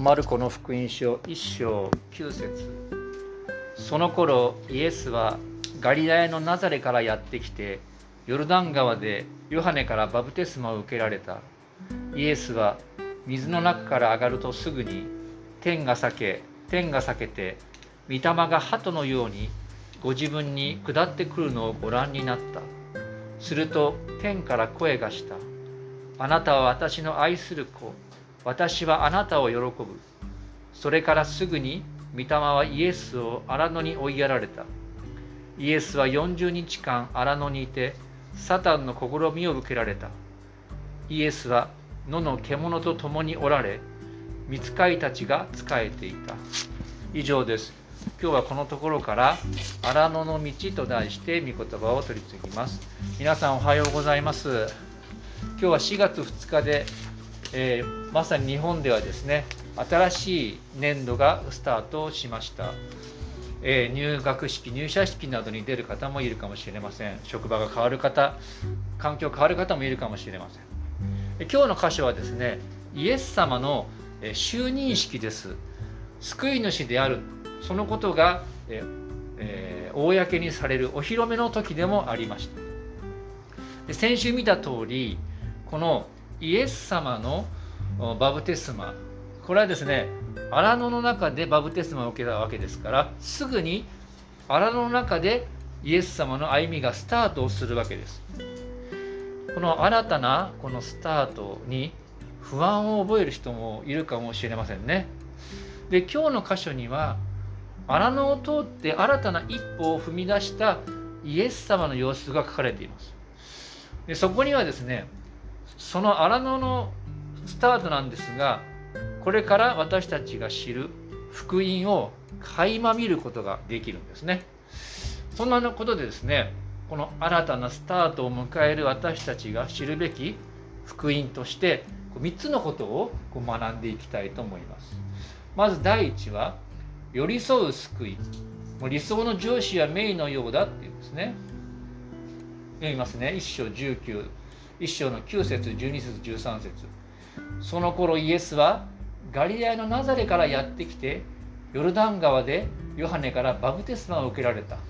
マルコの福音書1章9節。その頃イエスはガリラヤのナザレからやってきてヨルダン川でヨハネからバプテスマを受けられた。イエスは水の中から上がるとすぐに天が裂け天が裂けて御霊が鳩のようにご自分に下ってくるのをご覧になった。すると天から声がした。あなたは私の愛する子。私はあなたを喜ぶ。それからすぐに御霊はイエスを荒野に追いやられた。イエスは40日間荒野にいてサタンの試みを受けられた。イエスは野の獣と共におられ見つかいたちが仕えていた。以上です。今日はこのところから荒野の道と題して御言葉を取り次ぎます。皆さんおはようございます。今日は4月2日で、えー、まさに日本ではですね新しい年度がスタートしました、えー、入学式入社式などに出る方もいるかもしれません。職場が変わる方環境変わる方もいるかもしれません。今日の箇所はですねイエス様の就任式です。救い主である。そのことが、えー、公にされるお披露目の時でもありました。先週見た通りこのイエス様のバブテスマ。これはですね荒野の中でバブテスマを受けたわけですからすぐに荒野の中でイエス様の歩みがスタートをするわけです。この新たなこのスタートに不安を覚える人もいるかもしれませんね。で今日の箇所には荒野を通って新たな一歩を踏み出したイエス様の様子が書かれています。でそこにはですねその荒野のスタートなんですがこれから私たちが知る福音を垣間見ることができるんですね。そんなことでですねこの新たなスタートを迎える私たちが知るべき福音として3つのことを学んでいきたいと思います。まず第一は寄り添う救い。理想の上司や名医のようだっていうんですね。読みますね。1章19 1章の9節12節13節。その頃イエスはガリラヤのナザレからやってきてヨルダン川でヨハネからバプテスマを受けられた。こ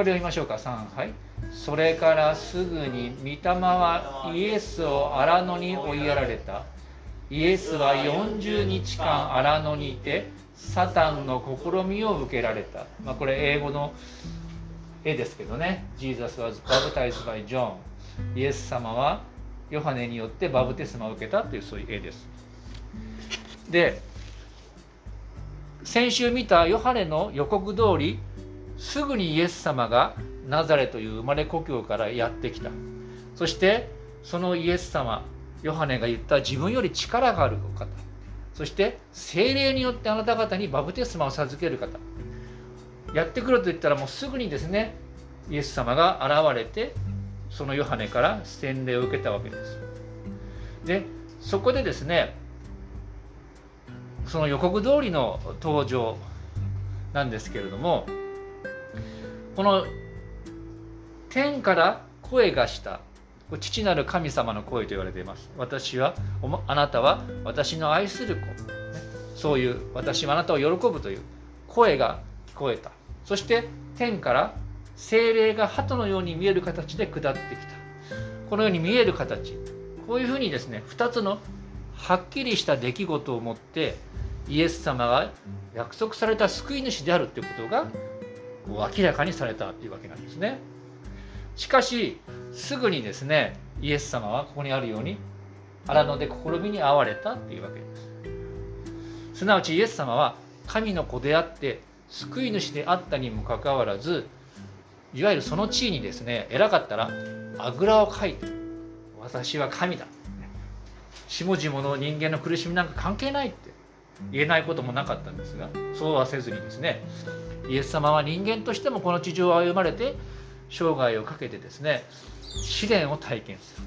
こで読みましょうか。3はいそれからすぐに御霊はイエスを荒野に追いやられた。イエスは40日間荒野にいてサタンの試みを受けられた、まあ、これ英語の絵ですけどね。Jesus was baptized by John イエス様はヨハネによってバブテスマを受けたというそういう絵です。で先週見たヨハネの予告通りすぐにイエス様がナザレという生まれ故郷からやってきた。そしてそのイエス様ヨハネが言った自分より力がある方。そして精霊によってあなた方にバブテスマを授ける方。やってくると言ったらもうすぐにですねイエス様が現れてそのヨハネから洗礼を受けたわけです。でそこでですねその予告通りの登場なんですけれどもこの天から声がした父なる神様の声と言われています。私はあなたは私の愛する子。そういう私はあなたを喜ぶという声が聞こえた。そして天から精霊が鳩のように見える形で下ってきた。このように見える形。こういうふうにですね2つのはっきりした出来事をもってイエス様が約束された救い主であるということが明らかにされたというわけなんですね。しかしすぐにですねイエス様はここにあるように荒野で試みに遭われたというわけです。すなわちイエス様は神の子であって救い主であったにもかかわらずいわゆるその地位にですね偉かったらあぐらをかいて私は神だ下々の人間の苦しみなんか関係ないって。言えないこともなかったんですがそうはせずにですねイエス様は人間としてもこの地上を歩まれて生涯をかけてですね試練を体験する、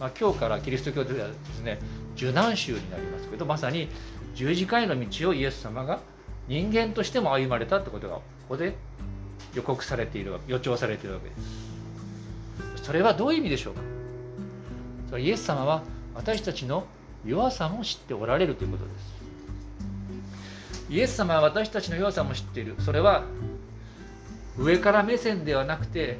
まあ、今日からキリスト教ではですね受難宗になりますけどまさに十字架への道をイエス様が人間としても歩まれたってことがここで予告されている予兆されているわけです。それはどういう意味でしょうか？それイエス様は私たちの弱さも知っておられるということです。イエス様は私たちの弱さも知っている。それは上から目線ではなくて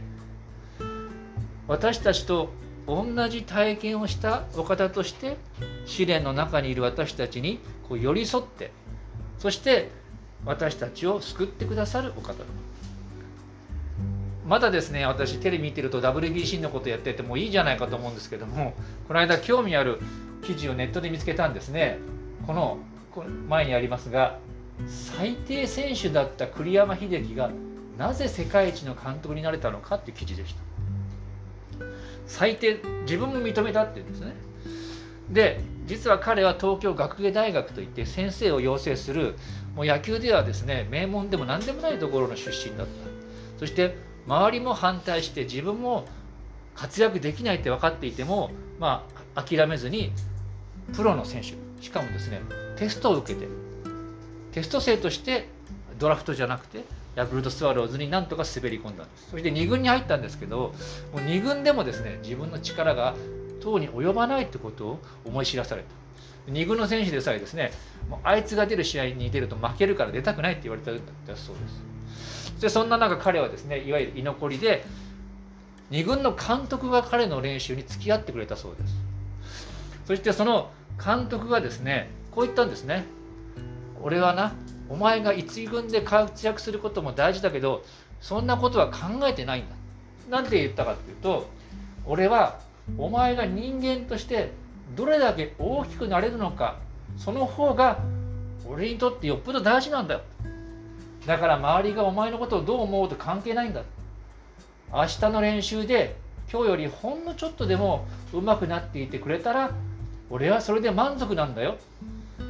私たちと同じ体験をしたお方として試練の中にいる私たちにこう寄り添ってそして私たちを救ってくださるお方。まだですね私テレビ見てると WBC のことやっててもいいじゃないかと思うんですけどもこの間興味ある記事をネットで見つけたんですね。この前にありますが最低選手だった栗山英樹がなぜ世界一の監督になれたのかって記事でした。最低自分も認めたっていうんですね。で実は彼は東京学芸大学といって先生を養成するもう野球ではですね名門でも何でもないところの出身だった。そして周りも反対して自分も活躍できないって分かっていてもまあ諦めずにプロの選手しかもですねテストを受けてテスト生としてドラフトじゃなくてヤクルトスワローズになんとか滑り込んだんです。そして2軍に入ったんですけどもう2軍でもですね自分の力が党に及ばないってことを思い知らされた。2軍の選手でさえですねもうあいつが出る試合に出ると負けるから出たくないって言われたそうです。でそんな中彼はですねいわゆる居残りで2軍の監督が彼の練習に付き合ってくれたそうです。そしてその監督がですねこう言ったんですね。俺はなお前が一軍で活躍することも大事だけどそんなことは考えてないんだ。なんて言ったかっていうと俺はお前が人間としてどれだけ大きくなれるのかその方が俺にとってよっぽど大事なんだよ。だから周りがお前のことをどう思うと関係ないんだ。明日の練習で今日よりほんのちょっとでも上手くなっていてくれたら俺はそれで満足なんだよ。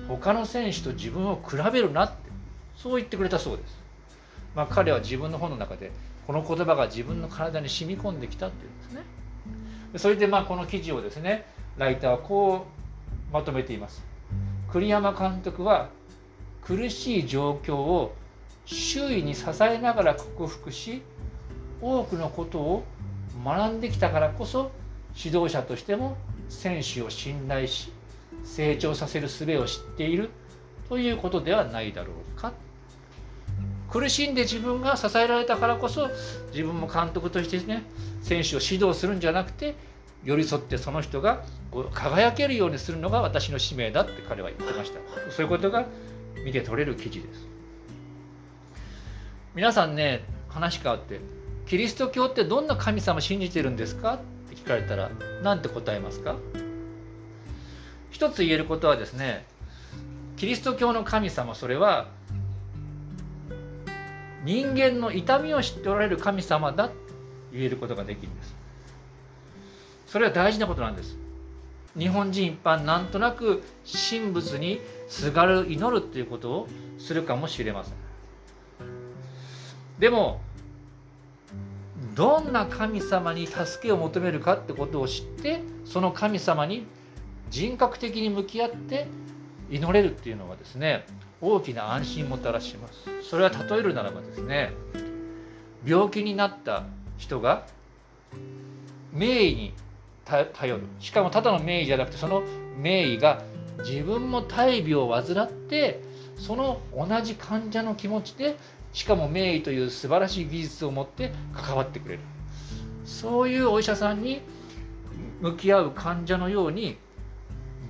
他の選手と自分を比べるなって。そう言ってくれたそうです、まあ、彼は自分の本の中でこの言葉が自分の体に染み込んできたっていうんですね。それでまあこの記事をですねライターはこうまとめています。栗山監督は苦しい状況を周囲に支えながら克服し多くのことを学んできたからこそ指導者としても選手を信頼し成長させる術を知っているということではないだろうか。苦しんで自分が支えられたからこそ自分も監督としてね選手を指導するんじゃなくて寄り添ってその人が輝けるようにするのが私の使命だって彼は言ってました。そういうことが見て取れる記事です。皆さんね話変わってキリスト教ってどんな神様信じてるんですか？って聞かれたら何て答えますか？一つ言えることはですねキリスト教の神様それは人間の痛みを知っておられる神様だと言えることができるんです。それは大事なことなんです。日本人一般なんとなく神仏にすがる祈るっていうことをするかもしれません。でもどんな神様に助けを求めるかってことを知ってその神様に人格的に向き合って祈れるっていうのはですね大きな安心をもたらします。それは例えるならばですね病気になった人が名医に頼る。しかもただの名医じゃなくてその名医が自分も大病を患ってその同じ患者の気持ちでしかも名医という素晴らしい技術を持って関わってくれるそういうお医者さんに向き合う患者のように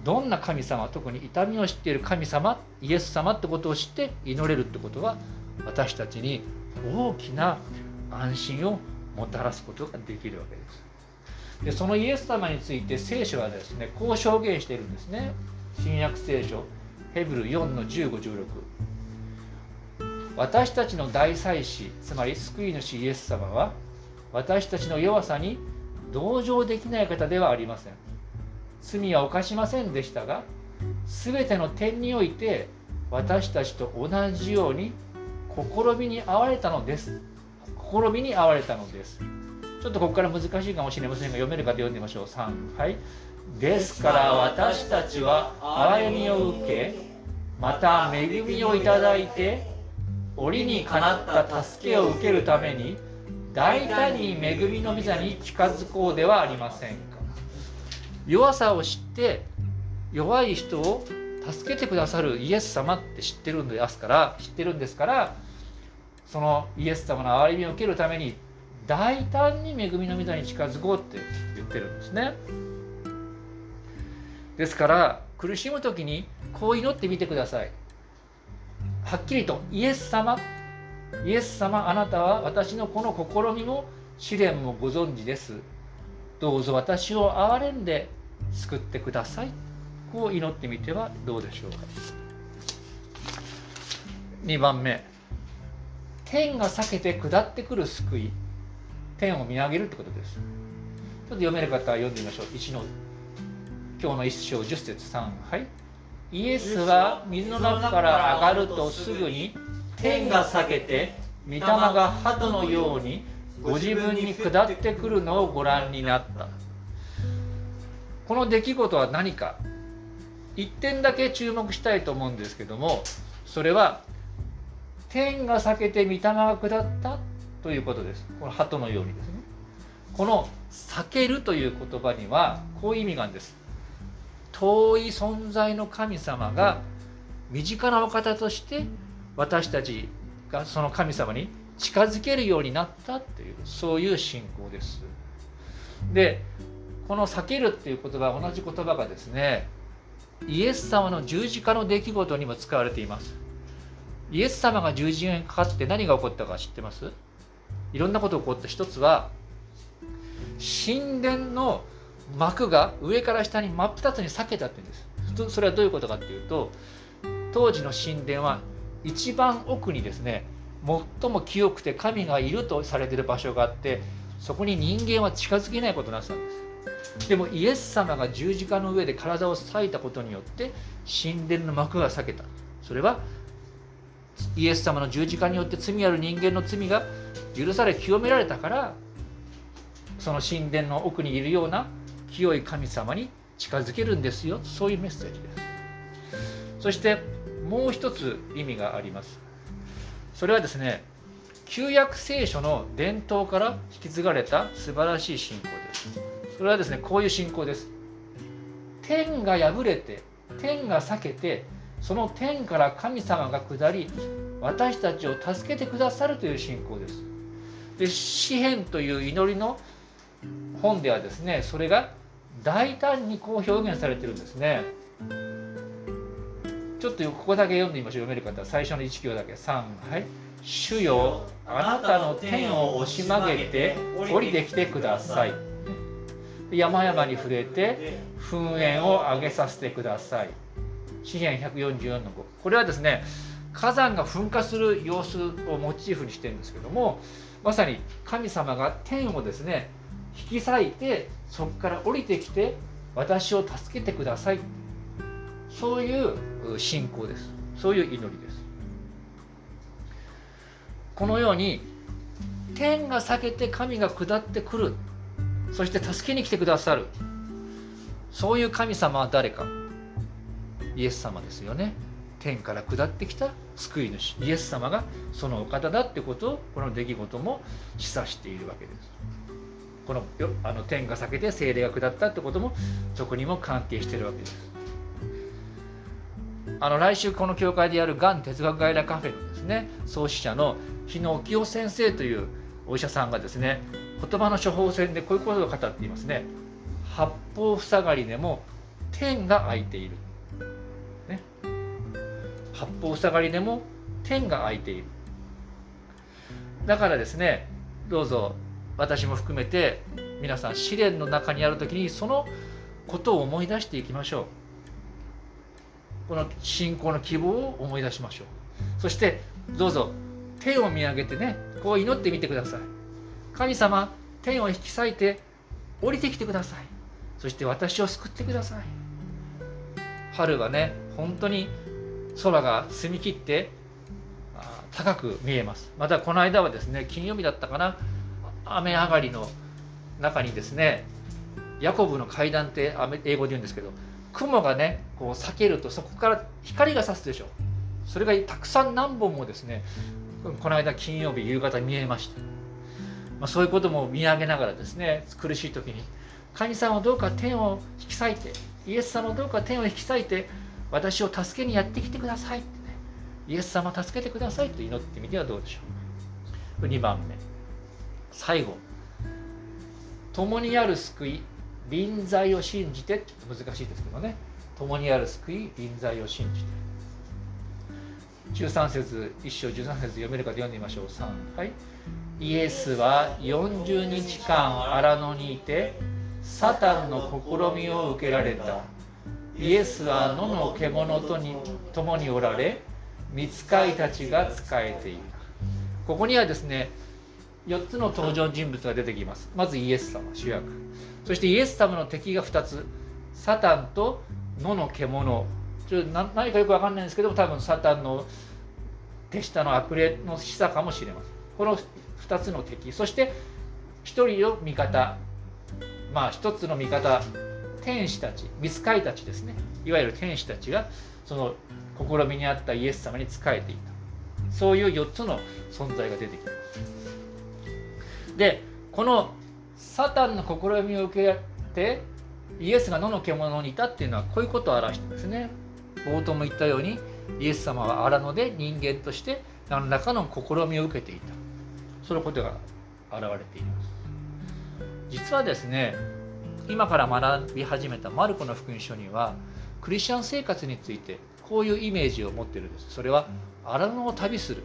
どんな神様特に痛みを知っている神様イエス様ってことを知って祈れるってことは私たちに大きな安心をもたらすことができるわけです。でそのイエス様について聖書はですねこう証言しているんですね。新約聖書ヘブル4の1516私たちの大祭司つまり救い主イエス様は私たちの弱さに同情できない方ではありません。罪は犯しませんでしたが全ての点において私たちと同じように試みに遭われたのです。試みに遭われたのです。ちょっとここから難しいかもしれませんが読める方読んでみましょう。3はい。ですから私たちは憐れみを受けまた恵みをいただいて折にかなった助けを受けるために大胆に恵みの御座に近づこうではありませんか。弱さを知って弱い人を助けてくださるイエス様って知ってるんですから知ってるんですからそのイエス様の憐れみを受けるために大胆に恵みの御座に近づこうって言ってるんですね。ですから苦しむ時にこう祈ってみてください。はっきりとイエス様イエス様あなたは私のこの試みも試練もご存知です。どうぞ私を憐れんで救ってください。こう祈ってみてはどうでしょうか。2番目。天が避けて下ってくる救い。天を見上げるってことです。ちょっと読める方は読んでみましょう。1の今日の1章10節3はい。イエスは水の中から上がるとすぐに天が裂けて御霊が鳩のようにご自分に下ってくるのをご覧になった。この出来事は何か。一点だけ注目したいと思うんですけどもそれは天が裂けて御霊が下ったということです。この鳩のようにですね。この「避ける」という言葉にはこういう意味があるんです。遠い存在の神様が身近なお方として私たちがその神様に近づけるようになったというそういう信仰です。でこの「避ける」っていう言葉同じ言葉がですねイエス様の十字架の出来事にも使われています。イエス様が十字架にかかって何が起こったか知ってます？いろんなことが起こった一つは神殿の膜が上から下に真っ二つに裂けたって言うんです。それはどういうことかっていうと当時の神殿は一番奥にですね最も清くて神がいるとされてる場所があってそこに人間は近づけないことになってたんです。でもイエス様が十字架の上で体を裂いたことによって神殿の幕が裂けた。それはイエス様の十字架によって罪ある人間の罪が許され清められたからその神殿の奥にいるような清い神様に近づけるんですよ。そういうメッセージです。そしてもう一つ意味があります。それはですね旧約聖書の伝統から引き継がれた素晴らしい信仰です。それはですねこういう信仰です。天が破れて天が裂けてその天から神様が下り私たちを助けてくださるという信仰です。で詩篇という祈りの本ではですねそれが大胆にこう表現されてるんですね。ちょっとここだけ読んでみましょう。読める方最初の1行だけ。3はい。主よあなたの天を押し曲げて降りてきてください。山々に触れて噴煙を上げさせてください。詩篇144の5これはですね火山が噴火する様子をモチーフにしてるんですけどもまさに神様が天をですね引き裂いてそこから降りてきて私を助けてください。そういう信仰です。そういう祈りです。このように天が裂けて神が下ってくる。そして助けに来てくださる。そういう神様は誰か。イエス様ですよね。天から下ってきた救い主。イエス様がそのお方だってことをこの出来事も示唆しているわけです。このあの天が裂けて精霊が下ったってこともそこにも関係してるわけです。あの来週この教会でやるがん哲学外来カフェのですね創始者の日野沖夫先生というお医者さんがですね言葉の処方箋でこういうことを語っていますね。八方塞がりでも天が開いている、ね、八方塞がりでも天が開いている。だからですねどうぞ私も含めて皆さん試練の中にある時にそのことを思い出していきましょう。この信仰の希望を思い出しましょう。そしてどうぞ天を見上げてねこう祈ってみてください。神様天を引き裂いて降りてきてください。そして私を救ってください。春はね本当に空が澄み切って高く見えます。またこの間はですね金曜日だったかな。雨上がりの中にですねヤコブの階段って英語で言うんですけど雲がねこう避けるとそこから光が差すでしょ。それがたくさん何本もですねこの間金曜日夕方見えました、まあ、そういうことも見上げながらですね苦しい時に神様はどうか天を引き裂いてイエス様はどうか天を引き裂いて私を助けにやってきてくださいってねイエス様助けてくださいと祈ってみてはどうでしょう。2番目。最後。共にある救い臨在を信じて。難しいですけどね。共にある救い臨在を信じて。13節1章13節読めるかで読んでみましょう。3はい。イエスは40日間荒野にいてサタンの試みを受けられた。イエスは野の獣とに共におられ見つかいたちが仕えていた。ここにはですね4つの登場人物が出てきます。まずイエス様主役。そしてイエス様の敵が2つ。サタンと野の獣。ちょ何かよく分かんないんですけども多分サタンの手下の悪霊の示唆かもしれません。この2つの敵。そして1人の味方。まあ1つの味方天使たち。見つかいたちですね。いわゆる天使たちがその試みにあったイエス様に仕えていた。そういう4つの存在が出てきます。でこのサタンの試みを受けてイエスが野の獣にいたっていうのはこういうことを表してますね。冒頭も言ったようにイエス様は荒野で人間として何らかの試みを受けていた。そのことが現れています。実はですね今から学び始めたマルコの福音書にはクリスチャン生活についてこういうイメージを持ってるんです。それは荒野を旅する。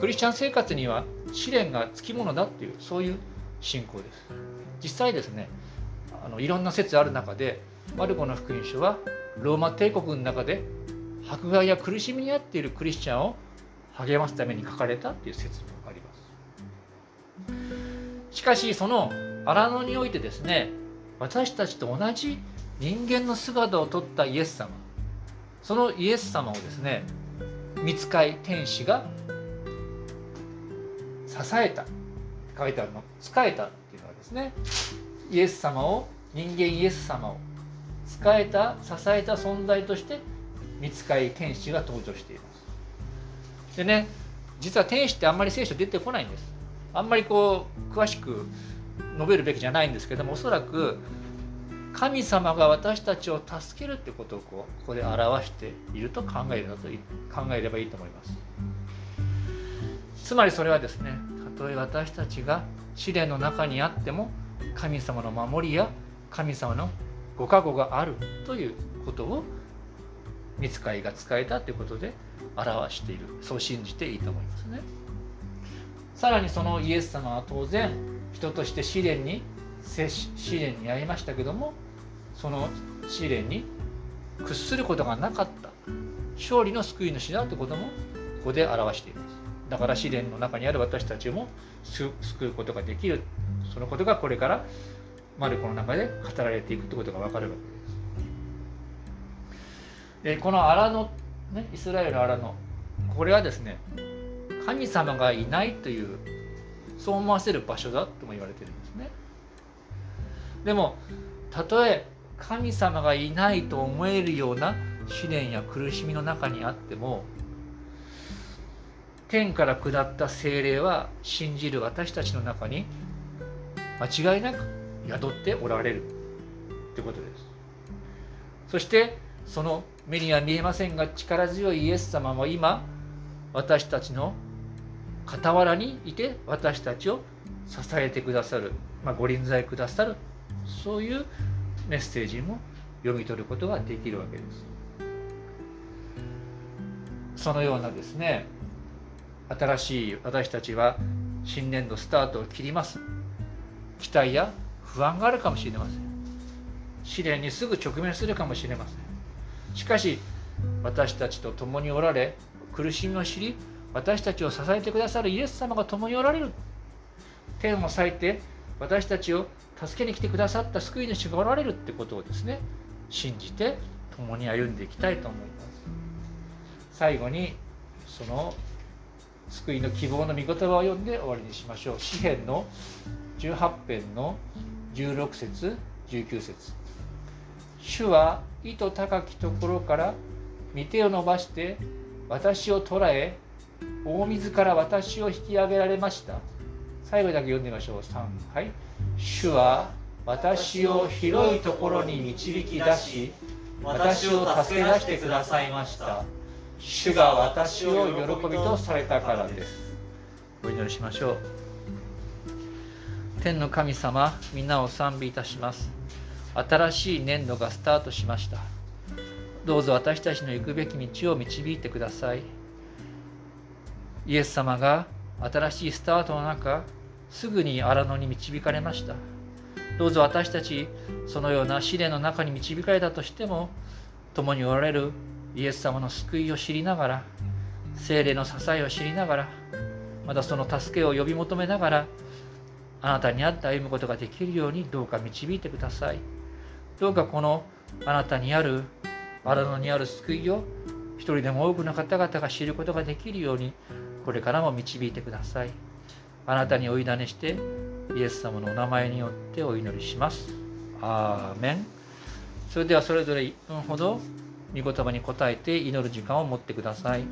クリスチャン生活には試練がつきものだっていうそういう信仰です。実際ですねあのいろんな説ある中でマルコの福音書はローマ帝国の中で迫害や苦しみに遭っているクリスチャンを励ますために書かれたっていう説もあります。しかしその荒野においてですね私たちと同じ人間の姿をとったイエス様そのイエス様をですね見つかい天使が支えた。書いてあるの。仕えたっていうのはですねイエス様を人間イエス様を仕えた支えた存在として見つかい天使が登場しています。でね実は天使ってあんまり聖書出てこないんです。あんまりこう詳しく述べるべきじゃないんですけどもおそらく神様が私たちを助けるってことをこうここで表していると考えると考えればいいと思います。つまりそれはですねたとえ私たちが試練の中にあっても神様の守りや神様のご加護があるということを見つかりが使えたということで表している。そう信じていいと思いますね。さらにそのイエス様は当然人として試練に試練に遭いましたけどもその試練に屈することがなかった。勝利の救い主だということもここで表していますだから試練の中にある私たちも救うことができる。そのことがこれからマルコの中で語られていくということが分かる。わけですでこの荒野、ね、イスラエル荒野これはですね神様がいないというそう思わせる場所だとも言われてるんですね。でもたとえ神様がいないと思えるような試練や苦しみの中にあっても天から下った精霊は信じる私たちの中に間違いなく宿っておられる。ってことです。そしてその目には見えませんが力強いイエス様も今私たちの傍らにいて私たちを支えてくださる、まあ、ご臨在くださる。そういうメッセージも読み取ることができるわけです。そのようなですね新しい私たちは新年度スタートを切ります。期待や不安があるかもしれません。試練にすぐ直面するかもしれません。しかし私たちと共におられ苦しみを知り私たちを支えてくださるイエス様が共におられる。天を裂いて私たちを助けに来てくださった救い主がおられるってことをですね信じて共に歩んでいきたいと思います。最後にその救いの希望の御言葉を読んで終わりにしましょう。詩篇の18編の16節19節。主は意図高きところから御手を伸ばして私を捕らえ大水から私を引き上げられました。最後だけ読んでみましょう。3はい主は私を広いところに導き出し私を助け出してくださいました。主が私を喜びとされたからです。お祈りしましょう。天の神様皆を賛美いたします。新しい年度がスタートしました。どうぞ私たちの行くべき道を導いてください。イエス様が新しいスタートの中すぐに荒野に導かれました。どうぞ私たちそのような試練の中に導かれたとしても共におられるイエス様の救いを知りながら精霊の支えを知りながらまたその助けを呼び求めながらあなたにあって歩むことができるようにどうか導いてください。どうかこのあなたにある荒野にある救いを一人でも多くの方々が知ることができるようにこれからも導いてください。あなたにお委ねしてイエス様のお名前によってお祈りします。アーメン。それではそれぞれ1分ほど御言葉に応えて祈る時間を持ってください。